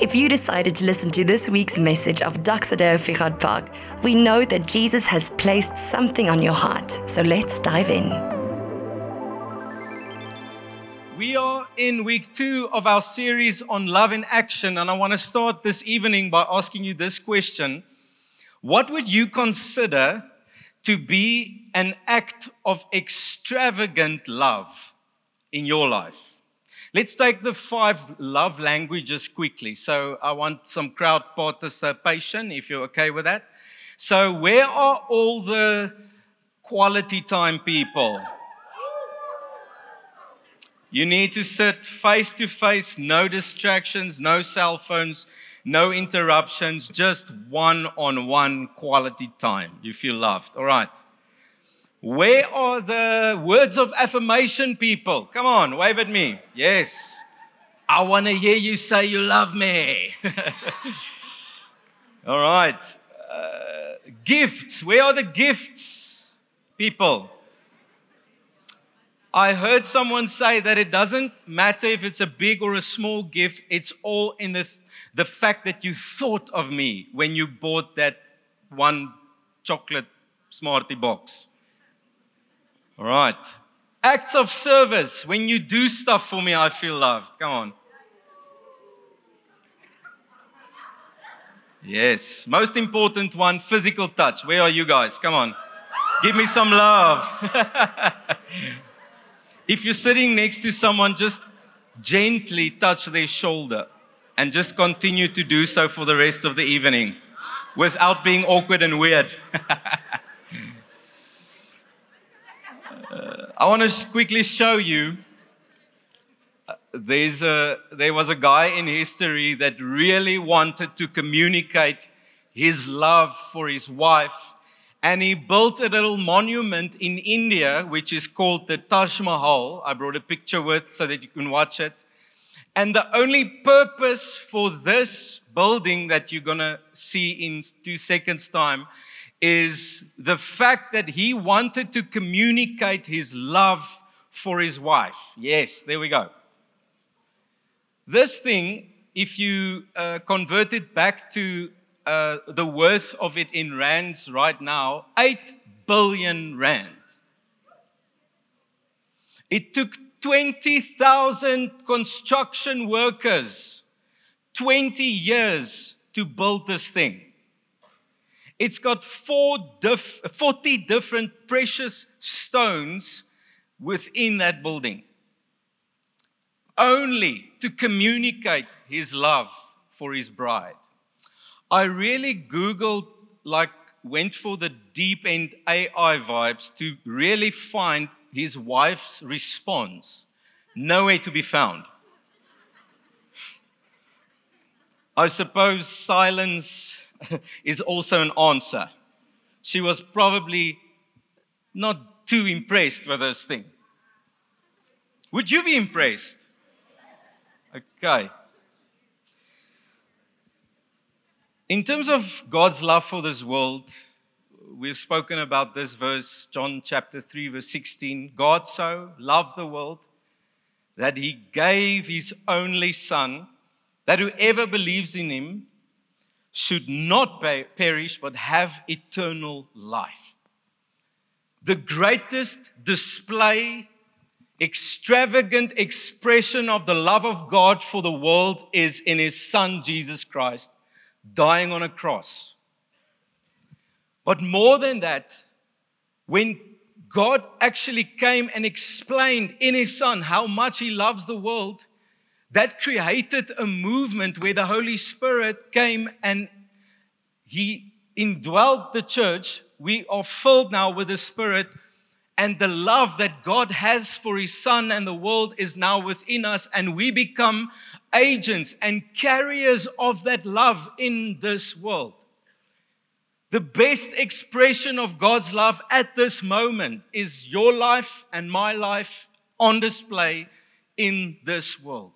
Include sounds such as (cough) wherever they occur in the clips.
If you decided to listen to this week's message of Duxadeo Fichardt Park, we know that Jesus has placed something on your heart. So let's dive in. We are in week two of our series on love in action, and I want to start this evening by asking you this question What would you consider to be an act of extravagant love in your life? Let's take the five love languages quickly. So I want some crowd participation if you're okay with that. So, where are all the quality time people? You need to sit face to face, no distractions, no cell phones, no interruptions, just one on one quality time. You feel loved. All right. Where are the words of affirmation, people? Come on, wave at me. Yes. I want to hear you say you love me. (laughs) All right. Uh, gifts. Where are the gifts, people? I heard someone say that it doesn't matter if it's a big or a small gift, it's all in the, the fact that you thought of me when you bought that one chocolate Smartie box. All right. Acts of service. When you do stuff for me, I feel loved. Come on. Yes. Most important one physical touch. Where are you guys? Come on. Give me some love. (laughs) if you're sitting next to someone, just gently touch their shoulder and just continue to do so for the rest of the evening without being awkward and weird. (laughs) I want to quickly show you. Uh, there's a, there was a guy in history that really wanted to communicate his love for his wife. And he built a little monument in India, which is called the Taj Mahal. I brought a picture with so that you can watch it. And the only purpose for this building that you're going to see in two seconds' time is the fact that he wanted to communicate his love for his wife. Yes, there we go. This thing, if you uh, convert it back to uh, the worth of it in rands right now, 8 billion rand. It took 20,000 construction workers 20 years to build this thing. It's got four diff- 40 different precious stones within that building, only to communicate his love for his bride. I really Googled, like, went for the deep end AI vibes to really find his wife's response. Nowhere to be found. I suppose silence (laughs) is also an answer. She was probably not too impressed with this thing. Would you be impressed? Okay. In terms of God's love for this world, we've spoken about this verse, John chapter 3, verse 16. God so loved the world that he gave his only Son, that whoever believes in him should not perish but have eternal life. The greatest display, extravagant expression of the love of God for the world is in His Son, Jesus Christ, dying on a cross. But more than that, when God actually came and explained in His Son how much He loves the world, that created a movement where the Holy Spirit came and He indwelt the church. We are filled now with the Spirit, and the love that God has for His Son and the world is now within us, and we become agents and carriers of that love in this world. The best expression of God's love at this moment is your life and my life on display in this world.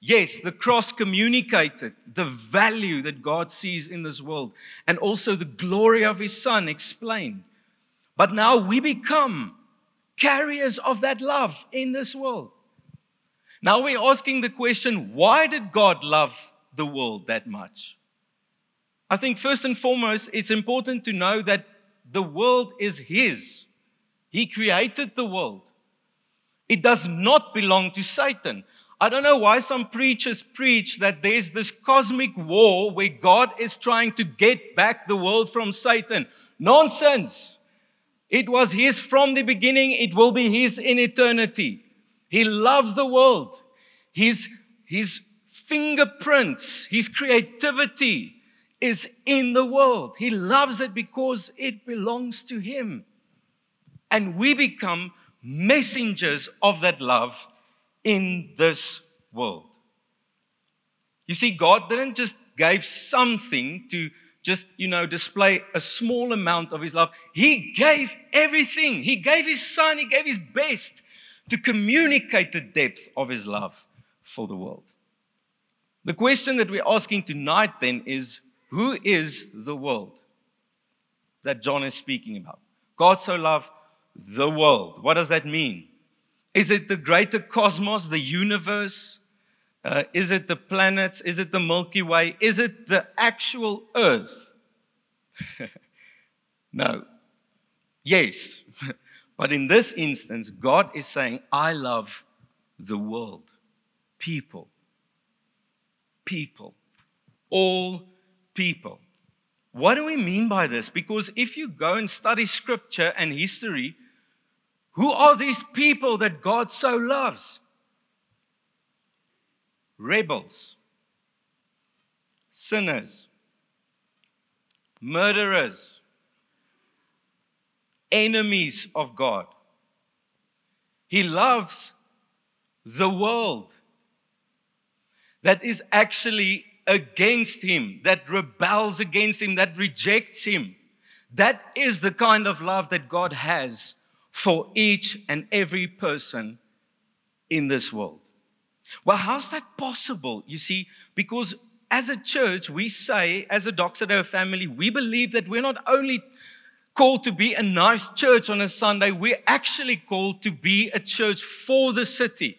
Yes, the cross communicated the value that God sees in this world and also the glory of His Son explained. But now we become carriers of that love in this world. Now we're asking the question why did God love the world that much? I think first and foremost, it's important to know that the world is His. He created the world. It does not belong to Satan. I don't know why some preachers preach that there's this cosmic war where God is trying to get back the world from Satan. Nonsense. It was His from the beginning, it will be His in eternity. He loves the world. His, his fingerprints, His creativity is in the world. He loves it because it belongs to Him. And we become messengers of that love in this world. You see, God didn't just give something to just, you know, display a small amount of his love. He gave everything. He gave his son, he gave his best to communicate the depth of his love for the world. The question that we're asking tonight then is who is the world that John is speaking about? God so loved the world. What does that mean? Is it the greater cosmos, the universe? Uh, is it the planets? Is it the Milky Way? Is it the actual Earth? (laughs) no. Yes. (laughs) but in this instance, God is saying, I love the world, people. People. All people. What do we mean by this? Because if you go and study scripture and history, who are these people that God so loves? Rebels, sinners, murderers, enemies of God. He loves the world that is actually against him, that rebels against him, that rejects him. That is the kind of love that God has for each and every person in this world. Well, how's that possible? You see, because as a church, we say, as a Doxa family, we believe that we're not only called to be a nice church on a Sunday, we're actually called to be a church for the city.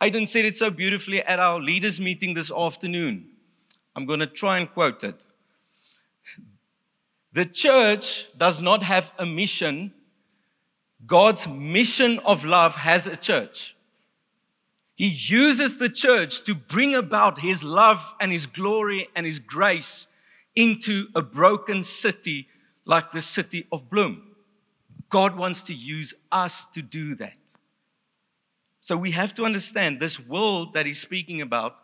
Aiden said it so beautifully at our leaders' meeting this afternoon. I'm going to try and quote it. The church does not have a mission God's mission of love has a church. He uses the church to bring about his love and his glory and his grace into a broken city like the city of Bloem. God wants to use us to do that. So we have to understand this world that he's speaking about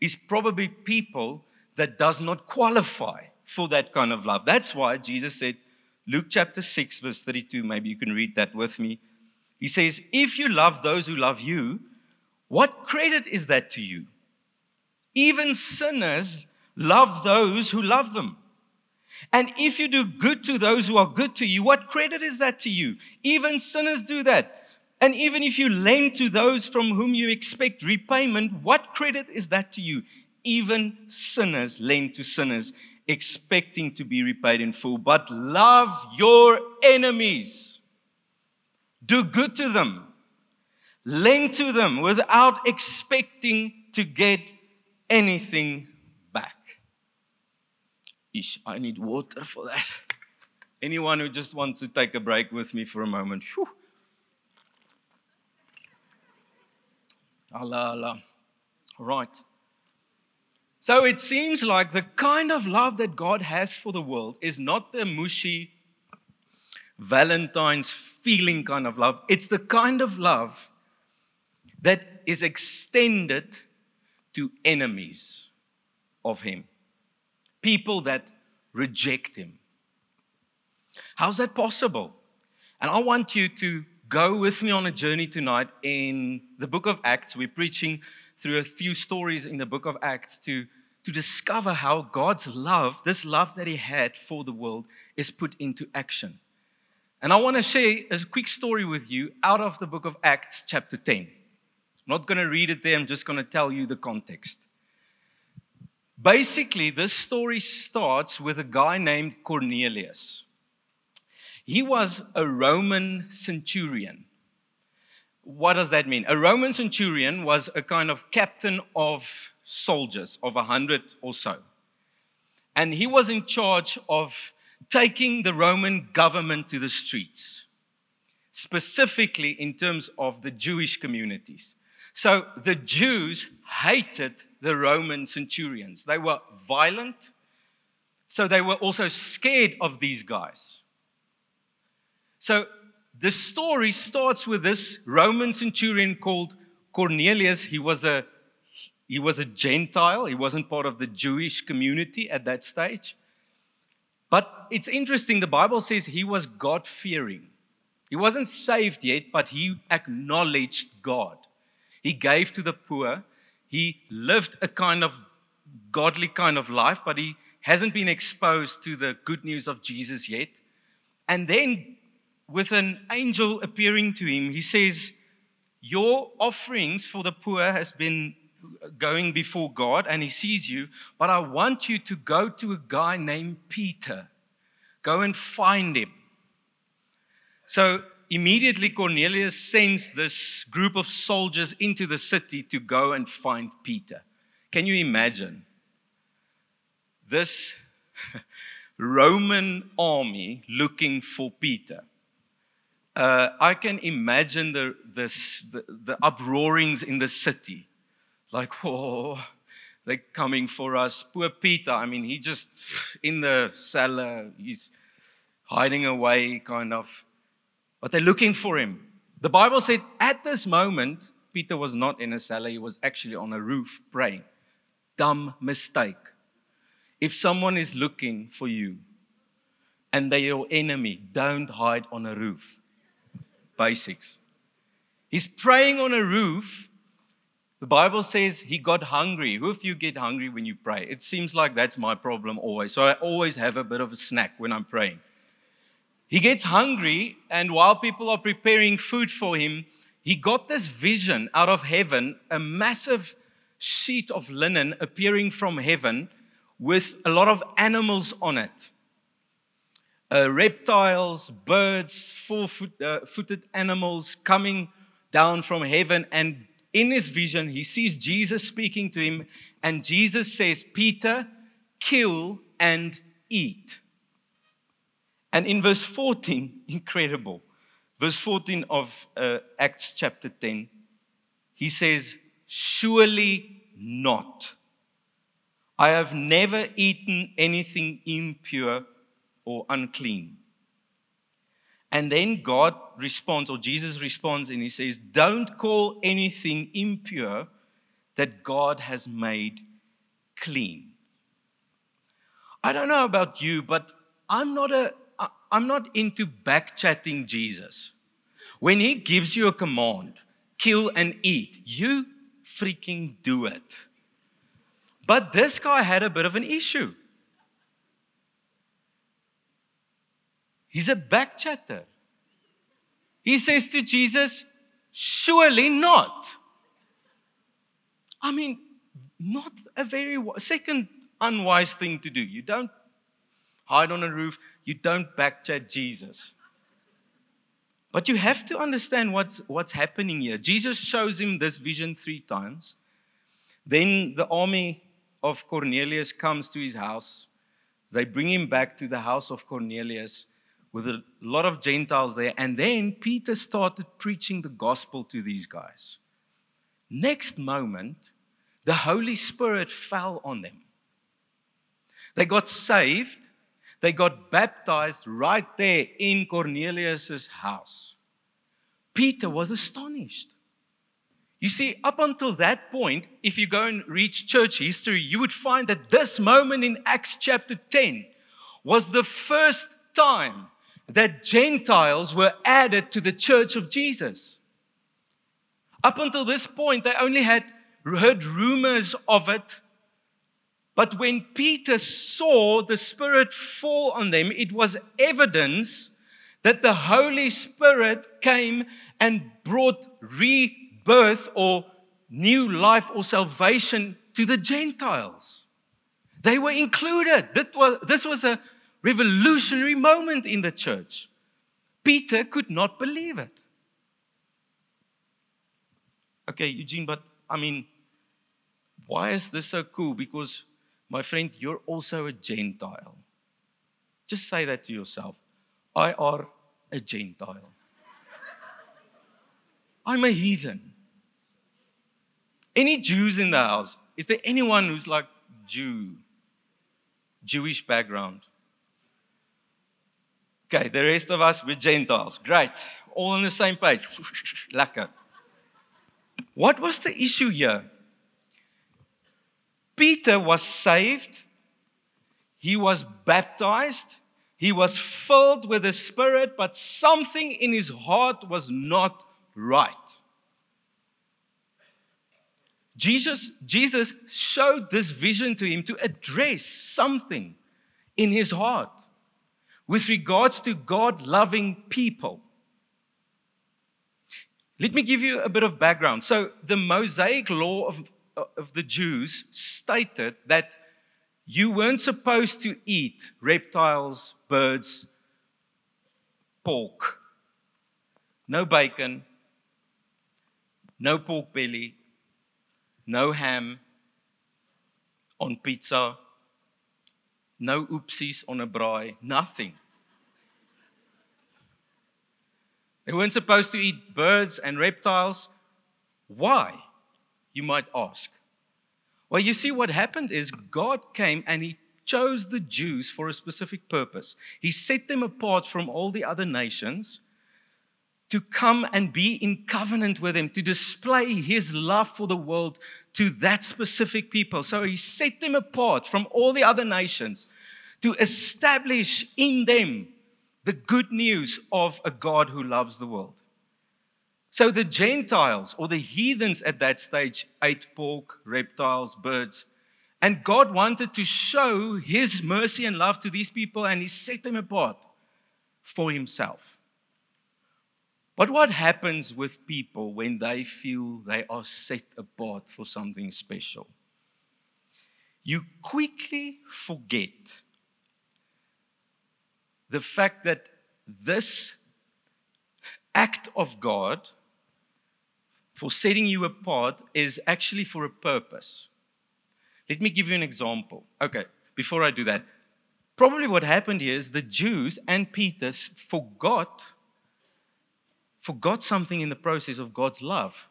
is probably people that does not qualify for that kind of love. That's why Jesus said, Luke chapter 6, verse 32, maybe you can read that with me. He says, If you love those who love you, what credit is that to you? Even sinners love those who love them. And if you do good to those who are good to you, what credit is that to you? Even sinners do that. And even if you lend to those from whom you expect repayment, what credit is that to you? Even sinners lend to sinners expecting to be repaid in full, but love your enemies. Do good to them. Lend to them without expecting to get anything back. Ish, I need water for that. Anyone who just wants to take a break with me for a moment. Whew. Allah, ah, Allah. All right. So it seems like the kind of love that God has for the world is not the mushy Valentine's feeling kind of love. It's the kind of love that is extended to enemies of Him, people that reject Him. How's that possible? And I want you to go with me on a journey tonight in the book of Acts. We're preaching through a few stories in the book of Acts to to discover how God's love, this love that He had for the world, is put into action. And I want to share a quick story with you out of the book of Acts, chapter 10. I'm not going to read it there, I'm just going to tell you the context. Basically, this story starts with a guy named Cornelius. He was a Roman centurion. What does that mean? A Roman centurion was a kind of captain of soldiers, of a hundred or so. And he was in charge of taking the Roman government to the streets, specifically in terms of the Jewish communities. So the Jews hated the Roman centurions. They were violent, so they were also scared of these guys. So the story starts with this Roman centurion called Cornelius. He was a he was a Gentile. He wasn't part of the Jewish community at that stage. But it's interesting, the Bible says he was God fearing. He wasn't saved yet, but he acknowledged God. He gave to the poor. He lived a kind of godly kind of life, but he hasn't been exposed to the good news of Jesus yet. And then with an angel appearing to him, he says, Your offerings for the poor has been going before God, and he sees you, but I want you to go to a guy named Peter. Go and find him. So immediately Cornelius sends this group of soldiers into the city to go and find Peter. Can you imagine? This (laughs) Roman army looking for Peter uh, I can imagine the, the, the uproarings in the city. Like, (laughs) oh, they're coming for us. Poor Peter, I mean, he just (sighs) in the cellar, he's hiding away, kind of. But they're looking for him. The Bible said at this moment, Peter was not in a cellar, he was actually on a roof praying. Dumb mistake. If someone is looking for you and they're your enemy, don't hide on a roof basics. He's praying on a roof. The Bible says he got hungry. Who of you get hungry when you pray? It seems like that's my problem always. So I always have a bit of a snack when I'm praying. He gets hungry, and while people are preparing food for him, he got this vision out of heaven a massive sheet of linen appearing from heaven with a lot of animals on it uh, reptiles, birds, four foot, uh, footed animals coming down from heaven. And in his vision, he sees Jesus speaking to him. And Jesus says, Peter, kill and eat. And in verse 14, (laughs) incredible, verse 14 of uh, Acts chapter 10, he says, Surely not. I have never eaten anything impure or unclean. And then God responds, or Jesus responds, and he says, Don't call anything impure that God has made clean. I don't know about you, but I'm not, a, I'm not into backchatting Jesus. When he gives you a command, kill and eat, you freaking do it. But this guy had a bit of an issue. He's a backchatter. He says to Jesus, Surely not. I mean, not a very second unwise thing to do. You don't hide on a roof, you don't backchat Jesus. But you have to understand what's, what's happening here. Jesus shows him this vision three times. Then the army of Cornelius comes to his house. They bring him back to the house of Cornelius with a lot of Gentiles there. And then Peter started preaching the gospel to these guys. Next moment, the Holy Spirit fell on them. They got saved, they got baptized right there in Cornelius's house. Peter was astonished. You see, up until that point, if you go and read church history, you would find that this moment in Acts chapter 10 was the first time that Gentiles were added to the church of Jesus. Up until this point, they only had heard rumors of it. But when Peter saw the Spirit fall on them, it was evidence that the Holy Spirit came and brought rebirth or new life or salvation to the Gentiles. They were included. This was a revolutionary moment in the church. Peter could not believe it. Okay, Eugene, but I mean, why is this so cool? Because, my friend, you're also a Gentile. Just say that to yourself. I are a Gentile. I'm a heathen. Any Jews in the house? Is there anyone who's like Jew? Jewish background? Okay, the rest of us, we're Gentiles. Great. All on the same page. Lekker. What was the issue here? Peter was saved, he was baptized, he was filled with the Spirit, but something in his heart was not right. Jesus, Jesus showed this vision to him to address something in his heart with regards to God loving people. Let me give you a bit of background. So, the Mosaic law of, of the Jews stated that you weren't supposed to eat reptiles, birds, pork, no bacon, no pork belly, no ham on pizza, no oopsies on a braai, nothing. They weren't supposed to eat birds and reptiles. Why? You might ask. Well, you see, what happened is God came and He chose the Jews for a specific purpose. He set them apart from all the other nations to come and be in covenant with Him, to display His love for the world to that specific people. So He set them apart from all the other nations to establish in them the good news of a God who loves the world. So the Gentiles or the heathens at that stage ate pork, reptiles, birds. And God wanted to show his mercy and love to these people, and he set them apart for himself. But what happens with people when they feel they are set apart for something special? You quickly forget the fact that this act of God for setting you apart is actually for a purpose. Let me give you an example. Okay, before I do that, probably what happened here is the Jews and Peter forgot forgot something in the process of God's love.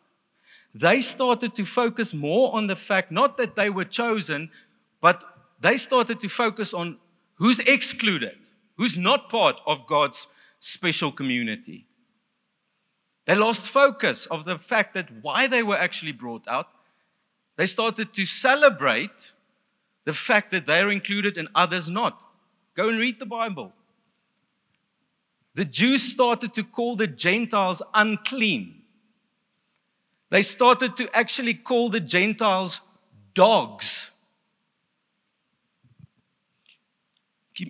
They started to focus more on the fact not that they were chosen, but they started to focus on who's excluded, who's not part of God's special community. They lost focus of the fact that why they were actually brought out. They started to celebrate the fact that they're included and others not. Go and read the Bible. The Jews started to call the Gentiles unclean. They started to actually call the Gentiles dogs.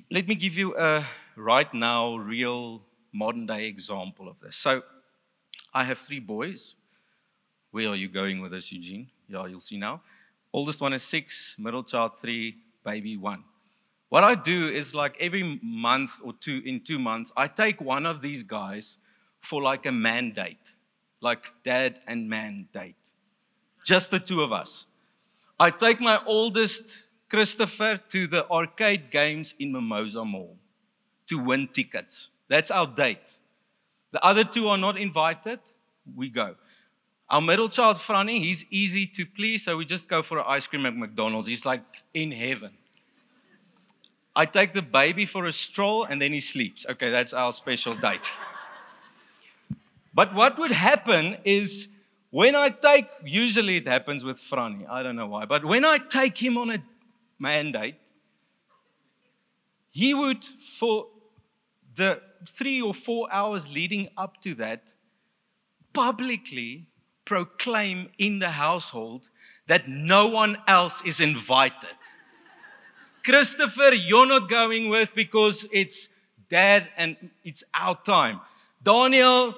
Let me give you a right now real modern day example of this. So, I have three boys. Where are you going with this, Eugene? Yeah, you'll see now. Oldest one is six, middle child three, baby one. What I do is like every month or two, in two months, I take one of these guys for like a man date, like dad and man date. Just the two of us. I take my oldest, Christopher, to the arcade games in Mimosa Mall to win tickets. That's our date. The other two are not invited. We go. Our middle child, Franny, he's easy to please, so we just go for an ice cream at McDonald's. He's like in heaven. I take the baby for a stroll and then he sleeps. Okay, that's our special date. But what would happen is when I take, usually it happens with Franny, I don't know why, but when I take him on a mandate, he would, for the three or four hours leading up to that, publicly proclaim in the household that no one else is invited. Christopher, you're not going with because it's dad and it's our time. Daniel,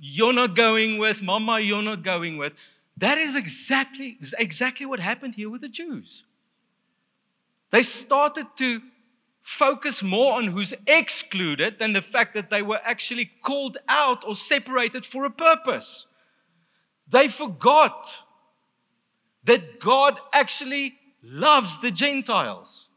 you're not going with. Mama, you're not going with. That is exactly, exactly what happened here with the Jews. They started to focus more on who's excluded than the fact that they were actually called out or separated for a purpose. They forgot that God actually loves the Gentiles.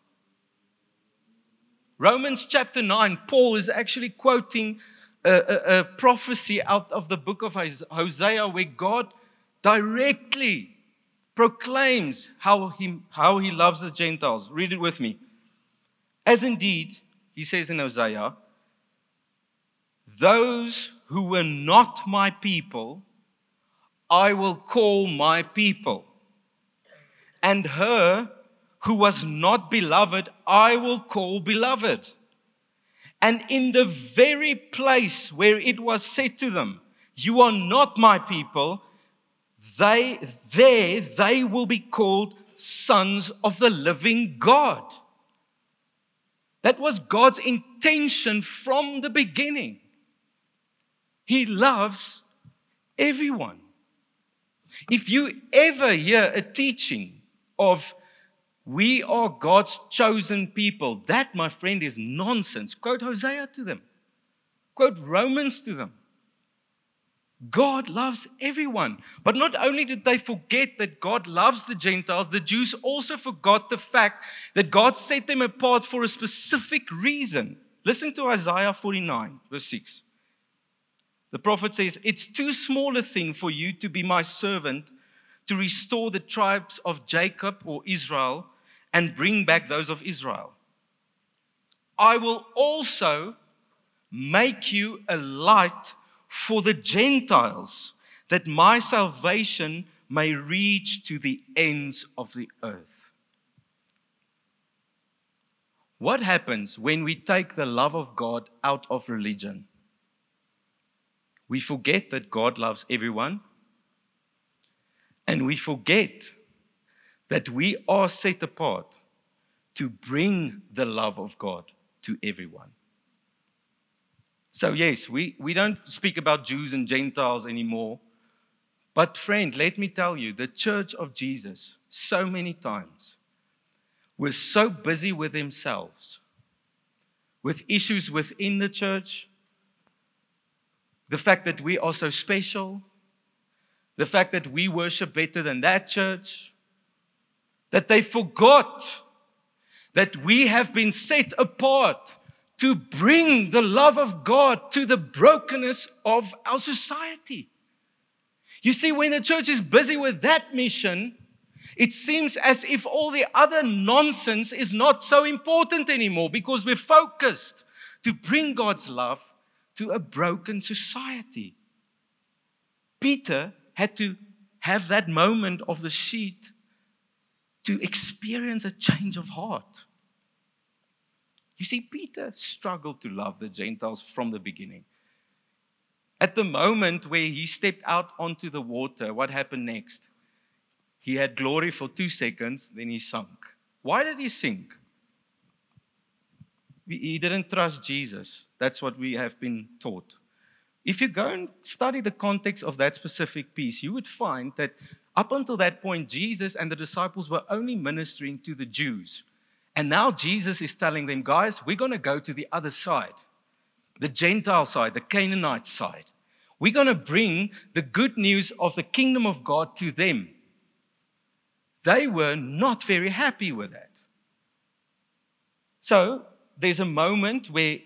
Romans chapter 9, Paul is actually quoting a, a, a, prophecy out of the book of Hosea where God directly proclaims how he, how he loves the Gentiles. Read it with me. As indeed, he says in Hosea, those who were not my people, I will call my people. And her who was not beloved, I will call beloved. And in the very place where it was said to them, You are not my people, they, there they will be called sons of the living God. That was God's intention from the beginning. He loves everyone. If you ever hear a teaching of we are God's chosen people, that, my friend, is nonsense. Quote Hosea to them, quote Romans to them. God loves everyone. But not only did they forget that God loves the Gentiles, the Jews also forgot the fact that God set them apart for a specific reason. Listen to Isaiah 49, verse 6. The prophet says, It's too small a thing for you to be my servant to restore the tribes of Jacob or Israel and bring back those of Israel. I will also make you a light for the Gentiles, that my salvation may reach to the ends of the earth. What happens when we take the love of God out of religion? We forget that God loves everyone, and we forget that we are set apart to bring the love of God to everyone. So, yes, we, we don't speak about Jews and Gentiles anymore. But, friend, let me tell you, the church of Jesus, so many times, was so busy with themselves, with issues within the church, the fact that we are so special, the fact that we worship better than that church, that they forgot that we have been set apart to bring the love of God to the brokenness of our society. You see, when the church is busy with that mission, it seems as if all the other nonsense is not so important anymore because we're focused to bring God's love to a broken society. Peter had to have that moment of the sheet to experience a change of heart. You see, Peter struggled to love the Gentiles from the beginning. At the moment where he stepped out onto the water, what happened next? He had glory for two seconds, then he sunk. Why did he sink? He didn't trust Jesus. That's what we have been taught. If you go and study the context of that specific piece, you would find that up until that point, Jesus and the disciples were only ministering to the Jews. And now Jesus is telling them, guys, we're going to go to the other side, the Gentile side, the Canaanite side. We're going to bring the good news of the kingdom of God to them. They were not very happy with that. So there's a moment where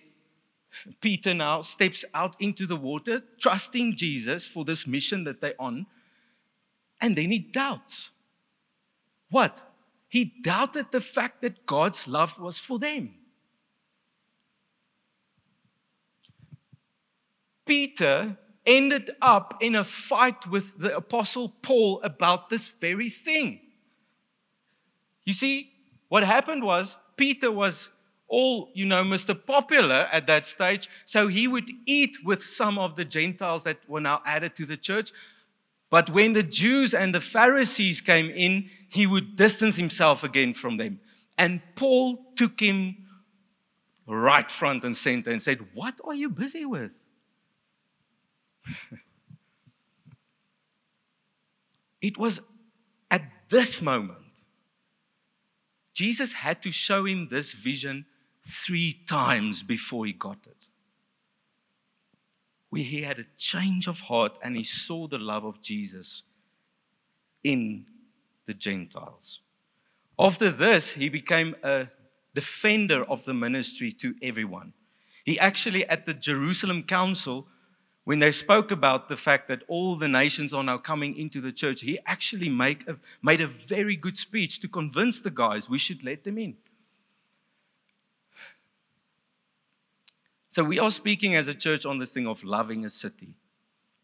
Peter now steps out into the water, trusting Jesus for this mission that they're on, and then he doubts. What? He doubted the fact that God's love was for them. Peter ended up in a fight with the apostle Paul about this very thing. You see, what happened was Peter was all, you know, Mr. Popular at that stage, so he would eat with some of the Gentiles that were now added to the church. But when the Jews and the Pharisees came in, he would distance himself again from them. And Paul took him right front and center and said, What are you busy with? (laughs) it was at this moment, Jesus had to show him this vision three times before he got it. where he had a change of heart and he saw the love of Jesus in the Gentiles. After this, he became a defender of the ministry to everyone. He actually, at the Jerusalem Council, when they spoke about the fact that all the nations are now coming into the church, he actually make a, made a very good speech to convince the guys we should let them in. So, we are speaking as a church on this thing of loving a city,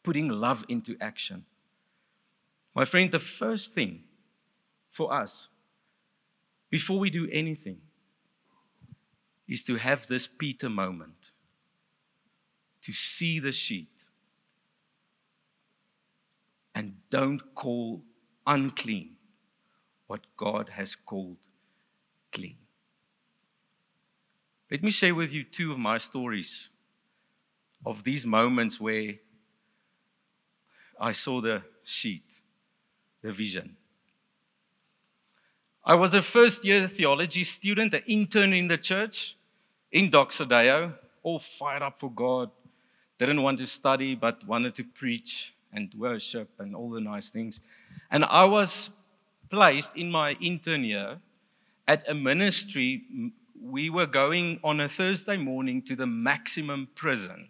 putting love into action. My friend, the first thing for us, before we do anything, is to have this Peter moment, to see the sheet, and don't call unclean what God has called clean. Let me share with you two of my stories of these moments where I saw the sheet, the vision. I was a first year theology student, an intern in the church in Doxa Deo, all fired up for God. Didn't want to study, but wanted to preach and worship and all the nice things. And I was placed in my intern year at a ministry we were going on a Thursday morning to the maximum prison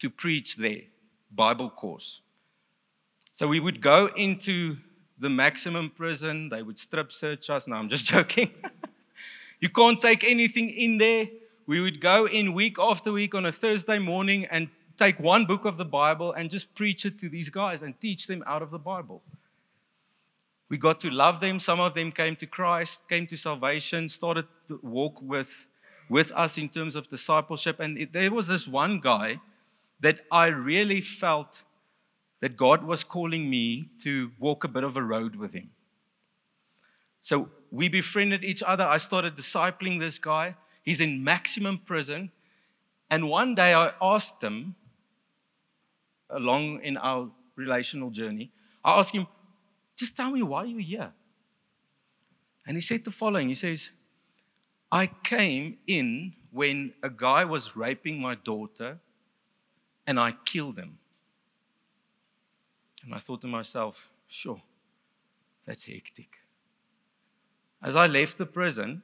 to preach there, Bible course. So we would go into the maximum prison, they would strip search us. No, I'm just (laughs) joking. you can't take anything in there. We would go in week after week on a Thursday morning and take one book of the Bible and just preach it to these guys and teach them out of the Bible. We got to love them. Some of them came to Christ, came to salvation, started to walk with, with us in terms of discipleship. And it, there was this one guy that I really felt that God was calling me to walk a bit of a road with him. So we befriended each other. I started discipling this guy. He's in maximum prison. And one day I asked him, along in our relational journey, I asked him, just tell me why you're here. And he said the following He says, I came in when a guy was raping my daughter and I killed him. And I thought to myself, sure, that's hectic. As I left the prison,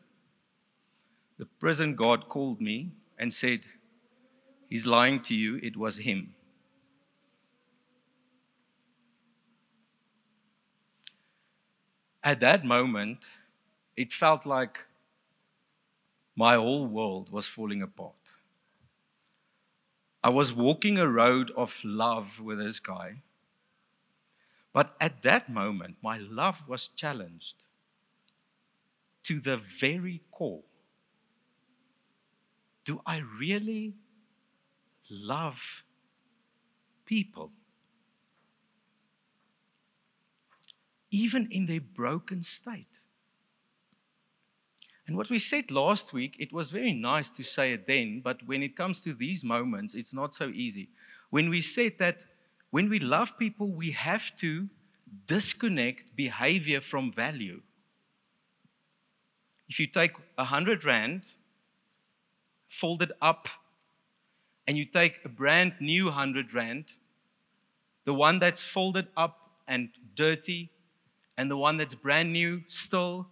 the prison guard called me and said, He's lying to you, it was him. At that moment, it felt like my whole world was falling apart. I was walking a road of love with this guy. But at that moment, my love was challenged to the very core. Do I really love people? Even in their broken state. And what we said last week, it was very nice to say it then, but when it comes to these moments, it's not so easy. When we said that when we love people, we have to disconnect behavior from value. If you take a hundred rand, fold it up, and you take a brand new hundred rand, the one that's folded up and dirty and the one that's brand new still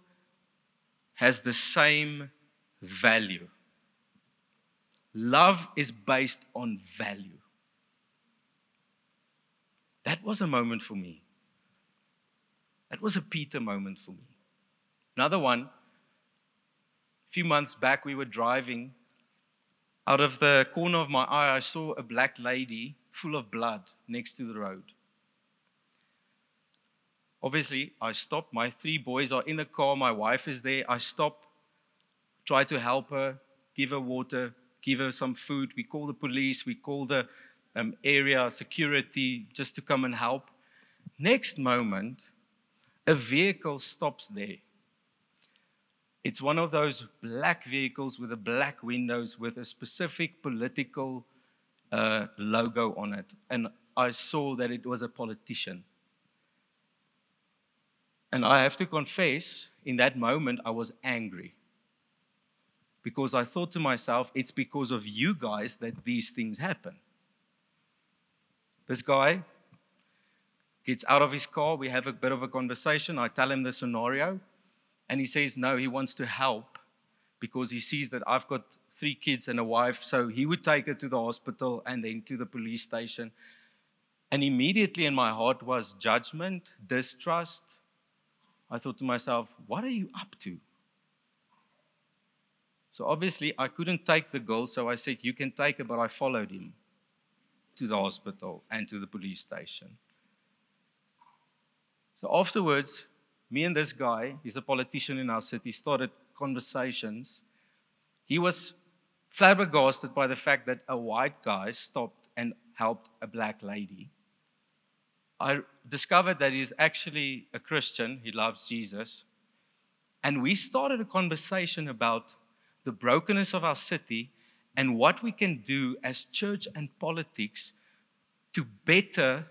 has the same value. Love is based on value. That was a moment for me. That was a Peter moment for me. Another one, a few months back, we were driving. Out of the corner of my eye, I saw a black lady full of blood next to the road. Obviously, I stop. My three boys are in the car. My wife is there. I stop, try to help her, give her water, give her some food. We call the police, we call the um, area security just to come and help. Next moment, a vehicle stops there. It's one of those black vehicles with the black windows with a specific political uh, logo on it. And I saw that it was a politician. And I have to confess, in that moment, I was angry. Because I thought to myself, it's because of you guys that these things happen. This guy gets out of his car. We have a bit of a conversation. I tell him the scenario. And he says, no, he wants to help because he sees that I've got three kids and a wife. So he would take her to the hospital and then to the police station. And immediately in my heart was judgment, distrust. I thought to myself, what are you up to? So obviously, I couldn't take the girl, so I said, You can take her, but I followed him to the hospital and to the police station. So afterwards, me and this guy, he's a politician in our city, started conversations. He was flabbergasted by the fact that a white guy stopped and helped a black lady. I discovered that he's actually a Christian, he loves Jesus. And we started a conversation about the brokenness of our city and what we can do as church and politics to better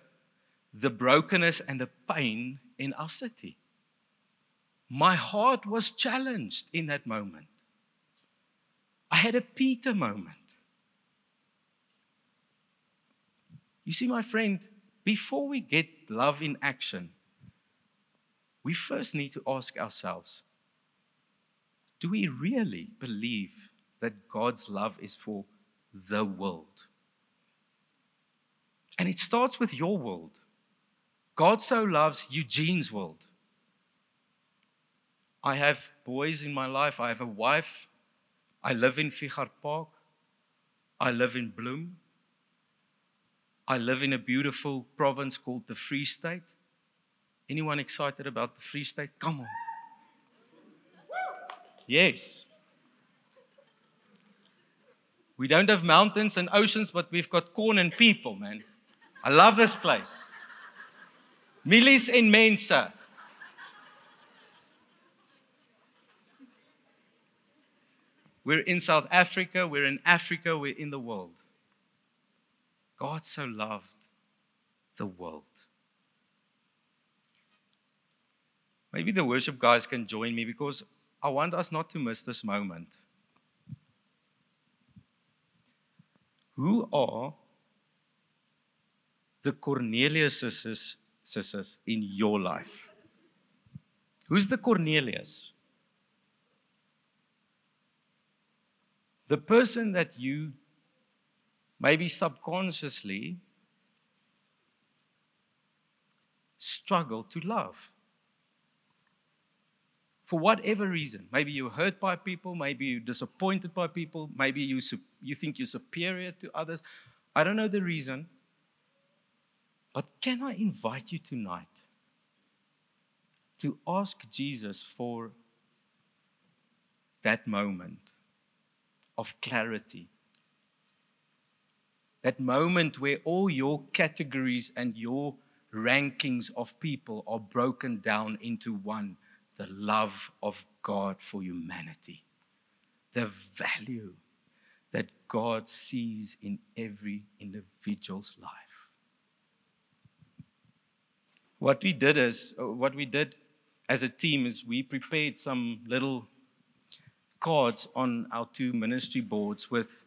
the brokenness and the pain in our city. My heart was challenged in that moment. I had a Peter moment. You see, my friend, before we get love in action, we first need to ask ourselves do we really believe that God's love is for the world? And it starts with your world. God so loves Eugene's world. I have boys in my life. I have a wife. I live in Fichardt Park. I live in Bloem. I live in a beautiful province called the Free State. Anyone excited about the Free State? Come on. Yes. We don't have mountains and oceans, but we've got corn and people, man. I love this place. Mielies en mense. We're in South Africa, we're in Africa, we're in the world. God so loved the world. Maybe the worship guys can join me because I want us not to miss this moment. Who are the Corneliuses sisters in your life? Who's the Cornelius? The person that you maybe subconsciously struggle to love for whatever reason. Maybe you're hurt by people, maybe you're disappointed by people, maybe you, you think you're superior to others. I don't know the reason. But can I invite you tonight to ask Jesus for that moment of clarity? That moment where all your categories and your rankings of people are broken down into one the love of God for humanity, the value that God sees in every individual's life. What we did is, uh, what we did as a team is we prepared some little cards on our two ministry boards with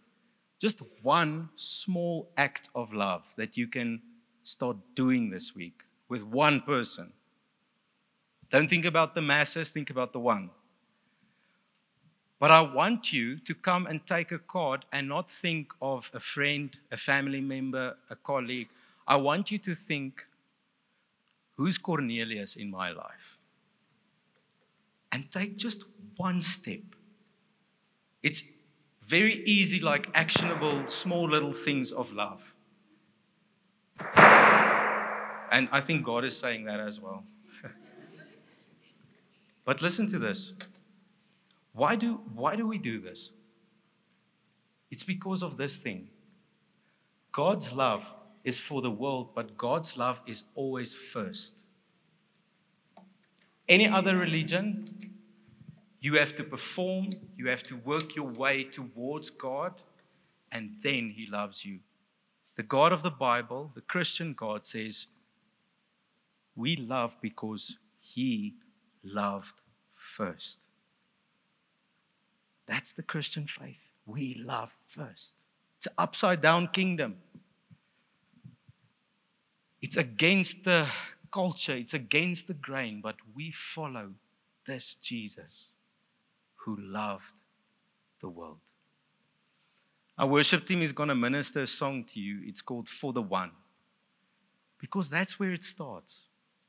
just one small act of love that you can start doing this week with one person. Don't think about the masses, think about the one. But I want you to come and take a card and not think of a friend, a family member, a colleague. I want you to think, who's Cornelius in my life? And take just one step. It's very easy, like actionable, small little things of love. And I think God is saying that as well. (laughs) But listen to this. Why do, why do we do this? It's because of this thing. God's love is for the world, but God's love is always first. Any other religion, you have to perform, you have to work your way towards God, and then He loves you. The God of the Bible, the Christian God, says, We love because He loved first. That's the Christian faith. We love first. It's an upside down kingdom. It's against the culture, it's against the grain, but we follow this Jesus who loved the world. Our worship team is going to minister a song to you. It's called For the One. Because that's where it starts.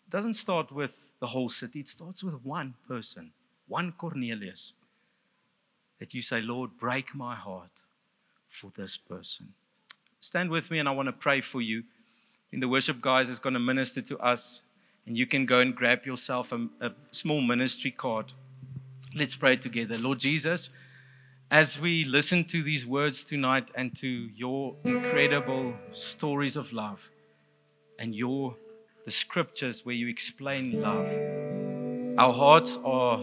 It doesn't start with the whole city, it starts with one person, one Cornelius. That you say, Lord, break my heart for this person. Stand with me and I want to pray for you. And the worship guys is going to minister to us. And you can go and grab yourself a, a small ministry card. Let's pray together. Lord Jesus, as we listen to these words tonight and to your incredible stories of love and your the scriptures where you explain love, our hearts are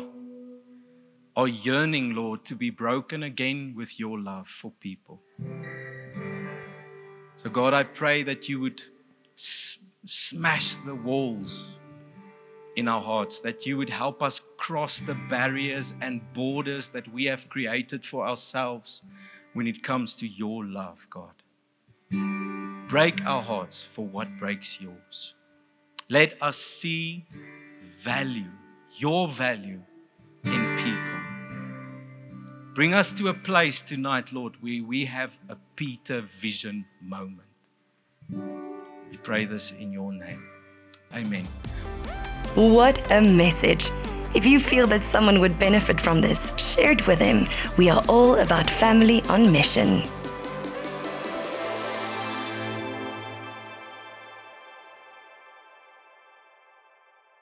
are yearning, Lord, to be broken again with your love for people. So, God, I pray that you would s- smash the walls in our hearts, that you would help us cross the barriers and borders that we have created for ourselves when it comes to your love, God. Break our hearts for what breaks yours. Let us see value, your value in people. Bring us to a place tonight, Lord, where we have a Peter vision moment. We pray this in your name. Amen. What a message! If you feel that someone would benefit from this, share it with them. We are all about family on mission.